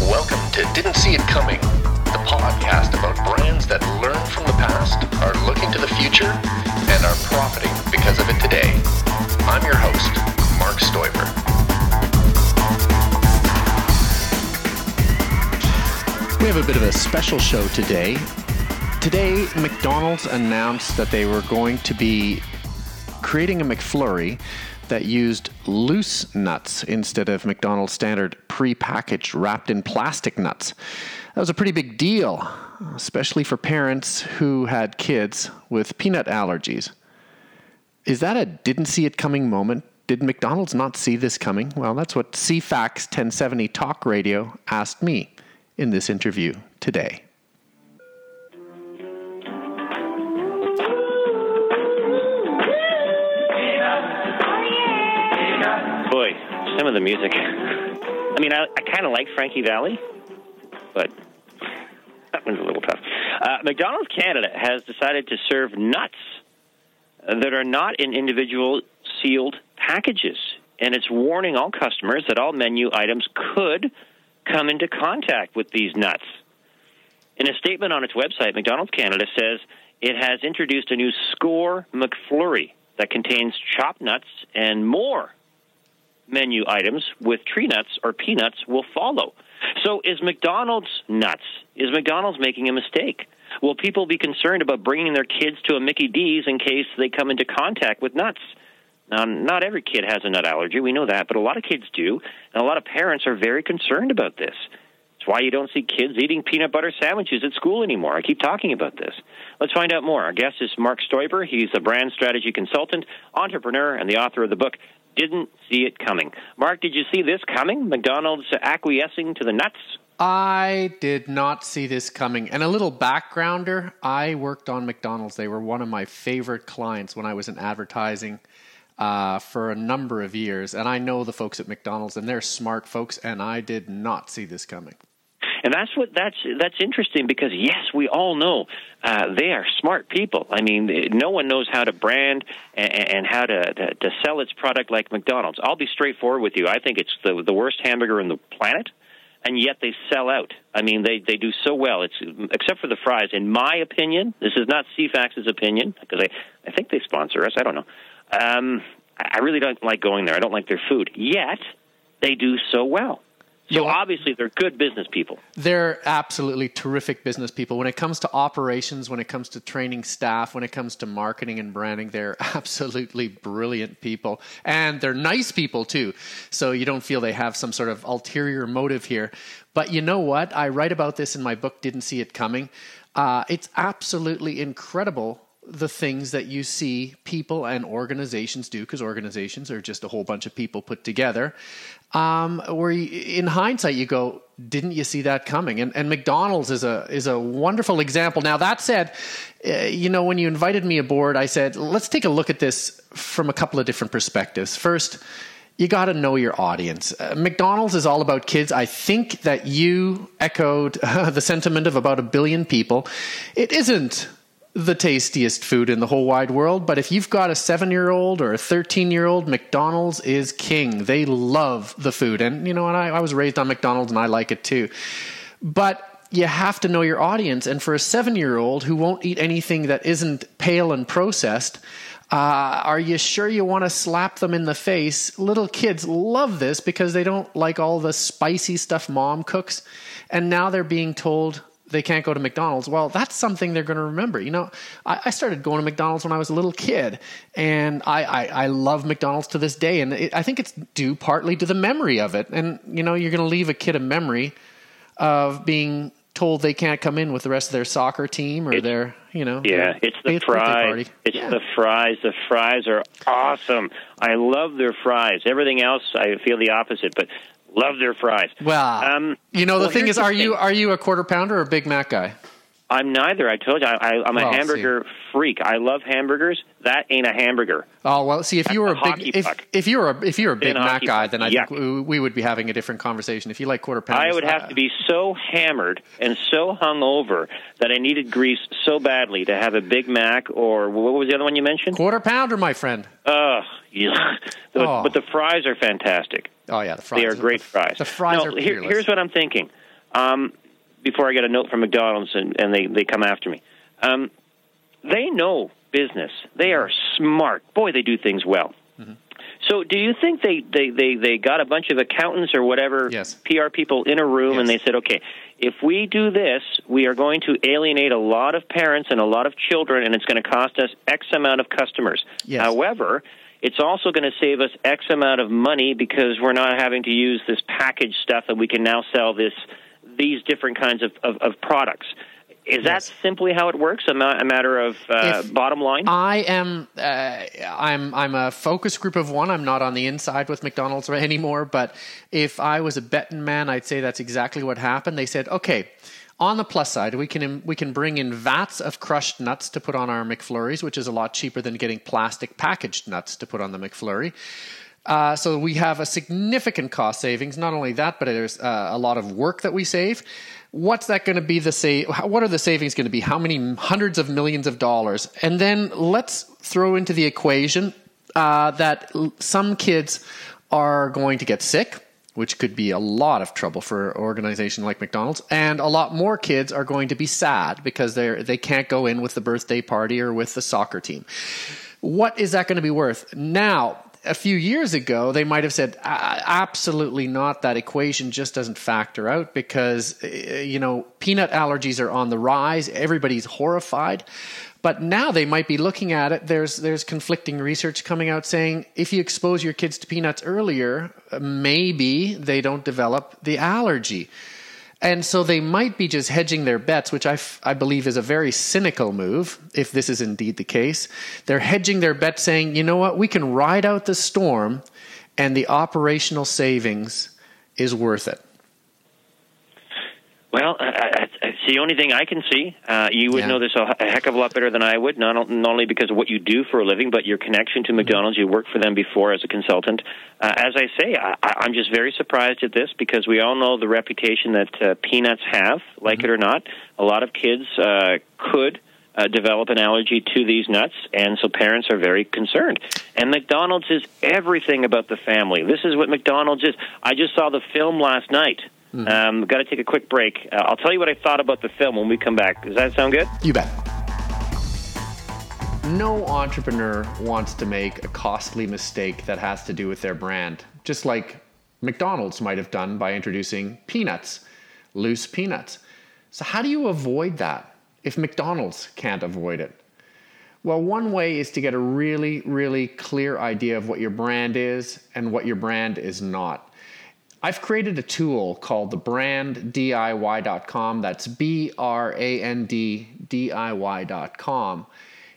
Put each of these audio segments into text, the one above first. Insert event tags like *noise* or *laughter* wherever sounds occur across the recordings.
Welcome to Didn't See It Coming, the podcast about brands that learn from the past, are looking to the future, and are profiting because of it today. I'm your host, Marc Stoiber. We have a bit of a special show today. Today, McDonald's announced that they were going to be creating a McFlurry that used loose nuts instead of McDonald's standard pre-packaged wrapped in plastic nuts. That was a pretty big deal, especially for parents who had kids with peanut allergies. Is that a didn't see it coming moment? Did McDonald's not see this coming? Well, that's what CFAX 1070 Talk Radio asked me in this interview today. Boy, some of the music. I mean, I, I kind of like Frankie Valli, but that one's a little tough. Uh, McDonald's Canada has decided to serve nuts that are not in individual sealed packages, and it's warning all customers that all menu items could come into contact with these nuts. In a statement on its website, McDonald's Canada says it has introduced a new Skor McFlurry that contains chopped nuts and more menu items with tree nuts or peanuts will follow. So is McDonald's nuts? Is McDonald's making a mistake? Will people be concerned about bringing their kids to a Mickey D's in case they come into contact with nuts? Now, not every kid has a nut allergy, we know that, but a lot of kids do, and a lot of parents are very concerned about this. It's why you don't see kids eating peanut butter sandwiches at school anymore. I keep talking about this. Let's find out more. Our guest is Marc Stoiber. He's a brand strategy consultant, entrepreneur, and the author of the book Didn't See It Coming. Marc, did you see this coming? McDonald's acquiescing to the nuts? I did not see this coming. And a little backgrounder I worked on McDonald's. They were one of my favorite clients when I was in advertising uh, for a number of years. And I know the folks at McDonald's, and they're smart folks, and I did not see this coming. And that's what that's that's interesting because yes, we all know uh, they are smart people. I mean, no one knows how to brand and, and how to, to to sell its product like McDonald's. I'll be straightforward with you. I think it's the the worst hamburger in the planet, and yet they sell out. I mean, they they do so well. It's except for the fries, in my opinion. This is not CFAX's opinion because I I think they sponsor us. I don't know. Um, I really don't like going there. I don't like their food. Yet they do so well. So obviously they're good business people. They're absolutely terrific business people. When it comes to operations, when it comes to training staff, when it comes to marketing and branding, they're *laughs* absolutely brilliant people. And they're nice people too. So you don't feel they have some sort of ulterior motive here. But you know what? I write about this in my book, Didn't See It Coming. Uh, it's absolutely incredible the things that you see people and organizations do, because organizations are just a whole bunch of people put together. Um, where you, in hindsight you go, didn't you see that coming? And, and McDonald's is a is a wonderful example. Now that said, uh, you know when you invited me aboard, I said let's take a look at this from a couple of different perspectives. First. You got to know your audience. Uh, McDonald's is all about kids. I think that you echoed uh, *laughs* the sentiment of about a billion people. It isn't the tastiest food in the whole wide world, but if you've got a seven year old or a 13 year old, McDonald's is king. They love the food. And, you know, and I, I was raised on McDonald's and I like it too. But you have to know your audience. And for a seven year old who won't eat anything that isn't pale and processed, uh, are you sure you want to slap them in the face? Little kids love this because they don't like all the spicy stuff mom cooks. And now they're being told they can't go to McDonald's. Well, that's something they're going to remember. You know, I, I, started going to McDonald's when I was a little kid, and I, I, I love McDonald's to this day. And it, I think it's due partly to the memory of it. And, you know, you're going to leave a kid a memory of being told they can't come in with the rest of their soccer team or it's, their, you know. Yeah, it's the fries. It's yeah. the fries. The fries are awesome. I love their fries. Everything else, I feel the opposite. But Love their fries. Well, um, you know the well, thing is, the are thing. you are you a quarter pounder or a Big Mac guy? I'm neither. I told you, I, I, I'm a Well, see. hamburger freak. I love hamburgers. That ain't a hamburger. Oh well, see if you were a a big if, if you were a, if you were a big Mac guy, puck. then I Yuck. think we, we would be having a different conversation. If you like quarter pounders, I would have uh, to be so hammered and so hungover that I needed grease so badly to have a Big Mac or what was the other one you mentioned? quarter pounder, my friend. Ugh, yeah. *laughs* Oh. but the fries are fantastic. Oh yeah, the fries. They are great the, fries. The fries No, are here- peerless. Here's what I'm thinking. Um, before I get a note from McDonald's and, and they, they come after me. Um, they know business. They are smart. Boy, they do things well. Mm-hmm. So, do you think they, they, they, they got a bunch of accountants or whatever Yes. PR people in a room and they said, okay, if we do this, we are going to alienate a lot of parents and a lot of children, and it's going to cost us X amount of customers. Yes. However, it's also going to save us X amount of money because we're not having to use this package stuff, and we can now sell this these different kinds of, of, of products. Is Yes. that simply how it works? A, ma- a matter of uh, bottom line? I am uh, I'm I'm a focus group of one. I'm not on the inside with McDonald's *laughs* anymore. But if I was a betting man, I'd say that's exactly what happened. They said, okay. On the plus side, we can we can bring in vats of crushed nuts to put on our McFlurries, which is a lot cheaper than getting plastic packaged nuts to put on the McFlurry. Uh, so we have a significant cost savings. Not only that, but there's uh, a lot of work that we save. What's that going to be? The say, what are the savings going to be? How many hundreds of millions of dollars? And then let's throw into the equation uh, that some kids are going to get sick. Which could be a lot of trouble for an organization like McDonald's, and a lot more kids are going to be sad because they they can't go in with the birthday party or with the soccer team what is that going to be worth? Now, a few years ago, they might have said, absolutely not. That equation just doesn't factor out because, uh, you know, peanut allergies are on the rise. Everybody's horrified. But now they might be looking at it. There's, there's conflicting research coming out saying if you expose your kids to peanuts earlier, maybe they don't develop the allergy. And so they might be just hedging their bets, which I, f- I believe is a very cynical move, if this is indeed the case. They're hedging their bet, saying, you know what, we can ride out the storm, and the operational savings is worth it. Well, the only thing I can see. Uh, you would Yeah. know this a, heck of a lot better than I would, not, not only because of what you do for a living, but your connection to McDonald's. You worked for them before as a consultant. Uh, as I say, I, I'm just very surprised at this because we all know the reputation that uh, peanuts have, like it or not. A lot of kids uh, could. Uh, develop an allergy to these nuts, and so parents are very concerned. And McDonald's is everything about the family. This is what McDonald's is. I just saw the film last night. Um, Got to take a quick break. Uh, I'll tell you what I thought about the film when we come back. Does that sound good? You bet. No entrepreneur wants to make a costly mistake that has to do with their brand, just like McDonald's might have done by introducing peanuts, loose peanuts. So, how do you avoid that if McDonald's can't avoid it? Well, one way is to get a really, really clear idea of what your brand is and what your brand is not. I've created a tool called the branddiy.com. That's B R A N D D I Y.com.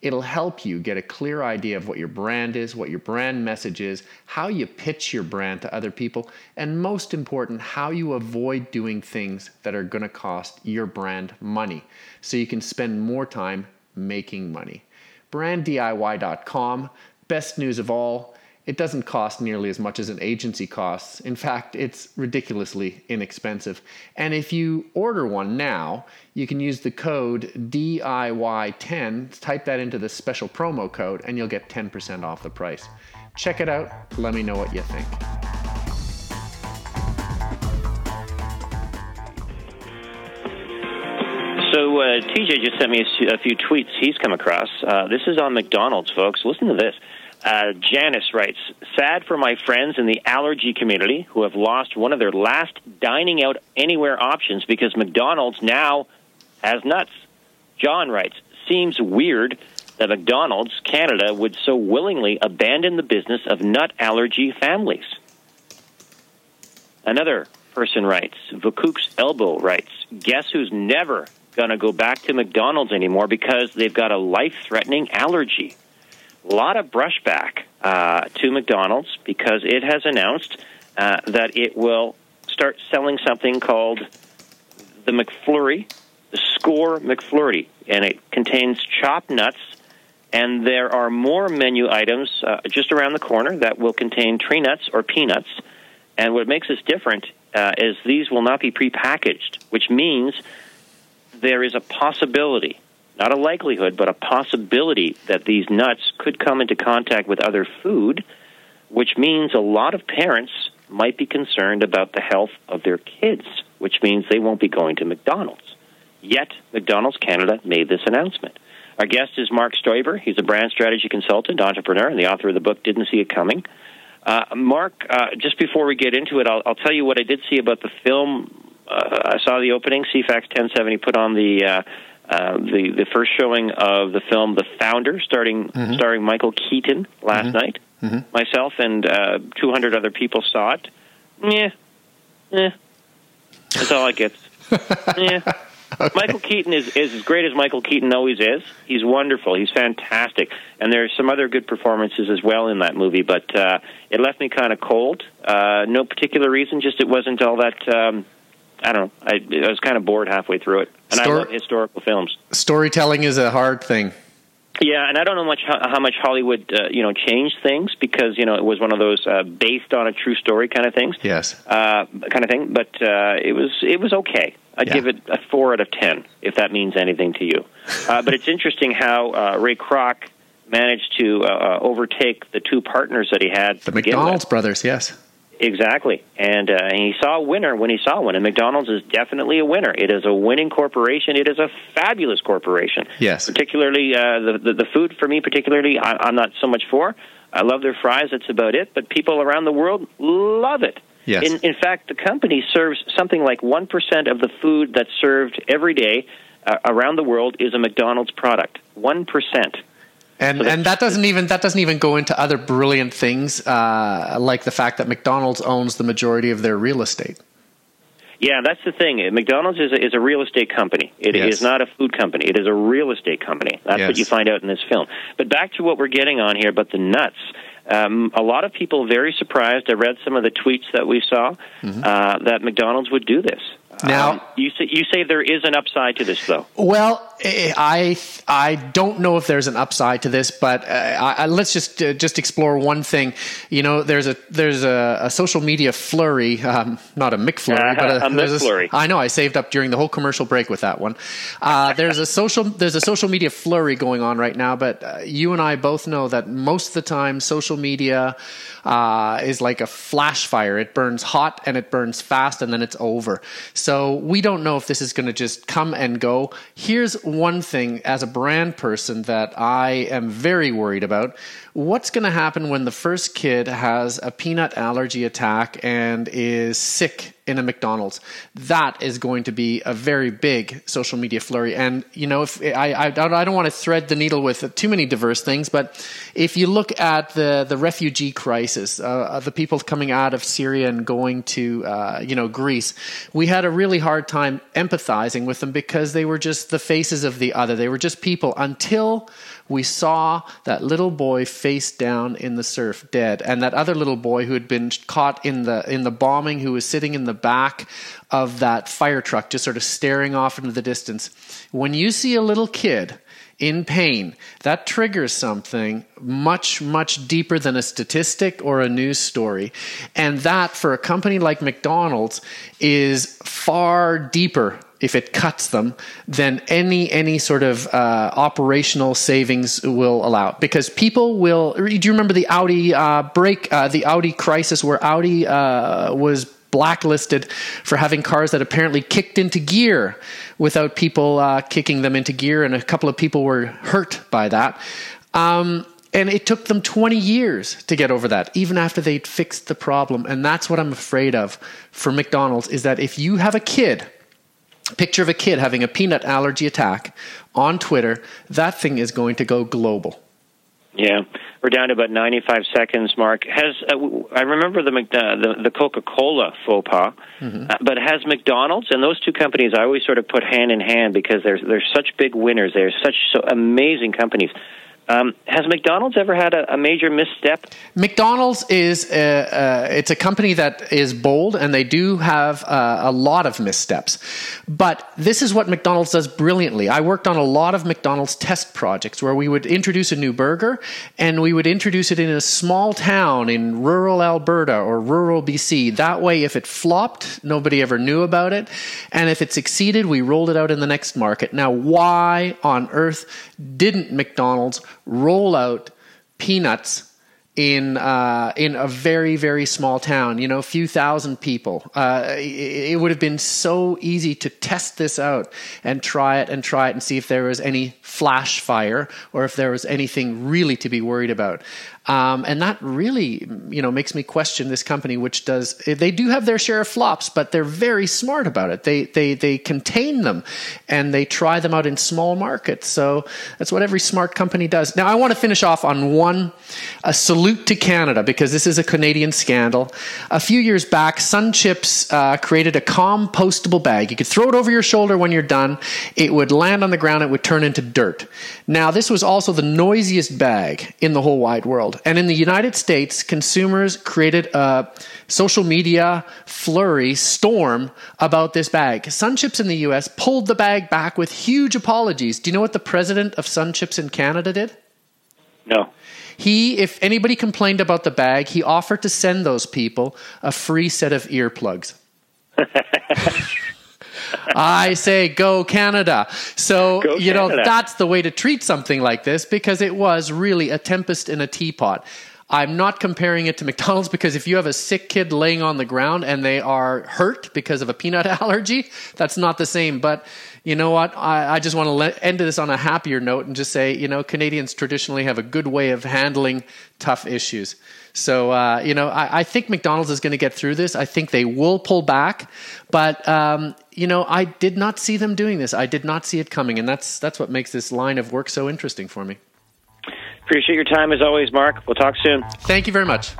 It'll help you get a clear idea of what your brand is, what your brand message is, how you pitch your brand to other people, and most important, how you avoid doing things that are going to cost your brand money so you can spend more time making money. Branddiy.com, best news of all. It doesn't cost nearly as much as an agency costs. In fact, it's ridiculously inexpensive. And if you order one now, you can use the code DIY10, type that into the special promo code, and you'll get 10% off the price. Check it out. Let me know what you think. So uh, TJ just sent me a few tweets he's come across. Uh, this is on McDonald's, folks. Listen to this. Uh, Janice writes, "Sad for my friends in the allergy community who have lost one of their last dining out anywhere options because McDonald's now has nuts." John writes, "Seems weird that McDonald's Canada would so willingly abandon the business of nut allergy families." Another person writes, Vakook's Elbow writes, guess who's never going to go back to McDonald's anymore because they've got a life threatening allergy? A lot of brushback uh, to McDonald's because it has announced uh, that it will start selling something called the McFlurry, the Skor McFlurry, and it contains chopped nuts. And there are more menu items uh, just around the corner that will contain tree nuts or peanuts. And what makes this different uh, is these will not be prepackaged, which means there is a possibility, not a likelihood, but a possibility that these nuts could come into contact with other food, which means a lot of parents might be concerned about the health of their kids, which means they won't be going to McDonald's. Yet, McDonald's Canada made this announcement. Our guest is Marc Stoiber. He's a brand strategy consultant, entrepreneur, and the author of the book Didn't See It Coming. Uh, Marc, uh, just before we get into it, I'll, I'll, tell you what I did see about the film. Uh, I saw the opening. CFAX 1070 put on the uh, the the first showing of the film The Founder, starting mm-hmm. starring Michael Keaton last mm-hmm. night. Mm-hmm. Myself and uh, 200 other people saw it. Yeah, yeah. That's all I get. *laughs* yeah. Okay. Michael Keaton is, is as great as Michael Keaton always is. He's wonderful. He's fantastic. And there's some other good performances as well in that movie, but uh, it left me kind of cold. Uh, no particular reason, just it wasn't all that. Um, I don't know. I, I was kind of bored halfway through it. And Stor- I love historical films. Storytelling is a hard thing. Yeah, and I don't know much how, how much Hollywood uh, you know changed things because you know it was one of those uh, based on a true story kind of things. Yes, uh, kind of thing. But uh, it was it was okay. I'd yeah. give it a four out of ten if that means anything to you. *laughs* Uh, but it's interesting how uh, Ray Kroc managed to overtake the two partners that he had. The McDonald's brothers, yes. Exactly, and, uh, and he saw a winner when he saw one. And McDonald's is definitely a winner. It is a winning corporation. It is a fabulous corporation. Yes, particularly uh, the, the the food for me. Particularly, I, I'm not so much for. I love their fries. That's about it. But people around the world love it. Yes. In, in fact, the company serves something like 1% of the food that's served every day uh, around the world is a McDonald's product. 1%. And so and that doesn't even that doesn't even go into other brilliant things uh, like the fact that McDonald's owns the majority of their real estate. Yeah, that's the thing. McDonald's is a, is a real estate company. It yes. is not a food company. It is a real estate company. That's yes. what you find out in this film. But back to what we're getting on here about the nuts. Um, a lot of people very surprised. I read some of the tweets that we saw mm-hmm. uh, that McDonald's would do this. Now um, you say you say there is an upside to this, though. Well, I I don't know if there's an upside to this, but uh, I, let's just uh, just explore one thing. You know, there's a there's a, a social media flurry, um, not a McFlurry, uh, but a, a McFlurry. I know I saved up during the whole commercial break with that one. Uh, there's a social there's a social media flurry going on right now, but uh, you and I both know that most of the time social media uh, is like a flash fire. It burns hot and it burns fast, and then it's over. So we don't know if this is going to just come and go. Here's one thing as a brand person that I am very worried about. What's going to happen when the first kid has a peanut allergy attack and is sick in a McDonald's? That is going to be a very big social media flurry. And, you know, if I, I, I don't want to thread the needle with too many diverse things, but if you look at the, the refugee crisis, uh, the people coming out of Syria and going to, uh, you know, Greece, we had a really hard time empathizing with them because they were just the faces of the other. They were just people until we saw that little boy face down in the surf dead and that other little boy who had been caught in the in the bombing who was sitting in the back of that fire truck just sort of staring off into the distance when you see a little kid in pain, that triggers something much, much deeper than a statistic or a news story. And that, for a company like McDonald's, is far deeper if it cuts them then any any sort of uh, operational savings will allow. Because people will do you remember the audi uh, break uh, the audi crisis where audi uh, was blacklisted for having cars that apparently kicked into gear without people uh, kicking them into gear? And a couple of people were hurt by that. Um, and it took them 20 years to get over that, even after they'd fixed the problem. And that's what I'm afraid of for McDonald's is that if you have a kid picture of a kid having a peanut allergy attack on Twitter, that thing is going to go global. Yeah, we're down to about 95 seconds, Marc. Has uh, I remember the, uh, the, the Coca-Cola faux pas, mm-hmm. uh, but has McDonald's and those two companies I always sort of put hand in hand because they're they're such big winners. They're such so amazing companies. Um, has McDonald's ever had a, a major misstep? McDonald's is a, uh, it's a company that is bold, and they do have uh, a lot of missteps. But this is what McDonald's does brilliantly. I worked on a lot of McDonald's test projects where we would introduce a new burger, and we would introduce it in a small town in rural Alberta or rural BC. That way, if it flopped, nobody ever knew about it, and if it succeeded, we rolled it out in the next market. Now, why on earth didn't McDonald's roll out peanuts in uh, in a very very small town, you know, a few thousand people. Uh, it, it, would have been so easy to test this out and try it and try it and see if there was any flash fire or if there was anything really to be worried about. Um, and that really, you know, makes me question this company, which does they do have their share of flops, but they're very smart about it. They they they contain them, and they try them out in small markets. So that's what every smart company does. Now I want to finish off on one a salute to Canada because this is a Canadian scandal. A few years back, Sun Chips uh, created a compostable bag. You could throw it over your shoulder when you're done. It would land on the ground. It would turn into dirt. Now this was also the noisiest bag in the whole wide world world. And in the United States, consumers created a social media flurry storm about this bag. Sun Chips in the US pulled the bag back with huge apologies. Do you know what the president of Sun Chips in Canada did? No. He, if anybody complained about the bag, he offered to send those people a free set of earplugs. *laughs* I say go Canada. So, go you Canada. know, that's the way to treat something like this because it was really a tempest in a teapot. I'm not comparing it to McDonald's because if you have a sick kid laying on the ground and they are hurt because of a peanut *laughs* allergy, that's not the same. But you know what? I, I just want to let, end this on a happier note and just say, you know, Canadians traditionally have a good way of handling tough issues. So, uh, you know, I, I, think McDonald's is going to get through this. I think they will pull back, but um, you know, I did not see them doing this. I did not see it coming, and that's that's what makes this line of work so interesting for me. Appreciate your time as always, Marc. We'll talk soon. Thank you very much.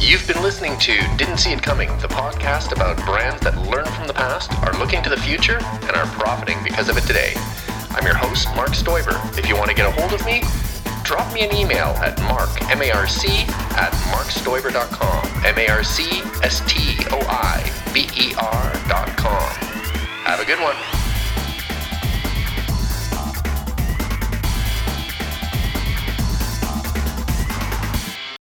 You've been listening to Didn't See It Coming, the podcast about brands that learn from the past, are looking to the future, and are profiting because of it today. I'm your host, Marc Stoiber. If you want to get a hold of me, drop me an email at marc, M-A-R-C, at marcstoiber.com, M-A-R-C-S-T-O-I-B-E-R dot com. Have a good one.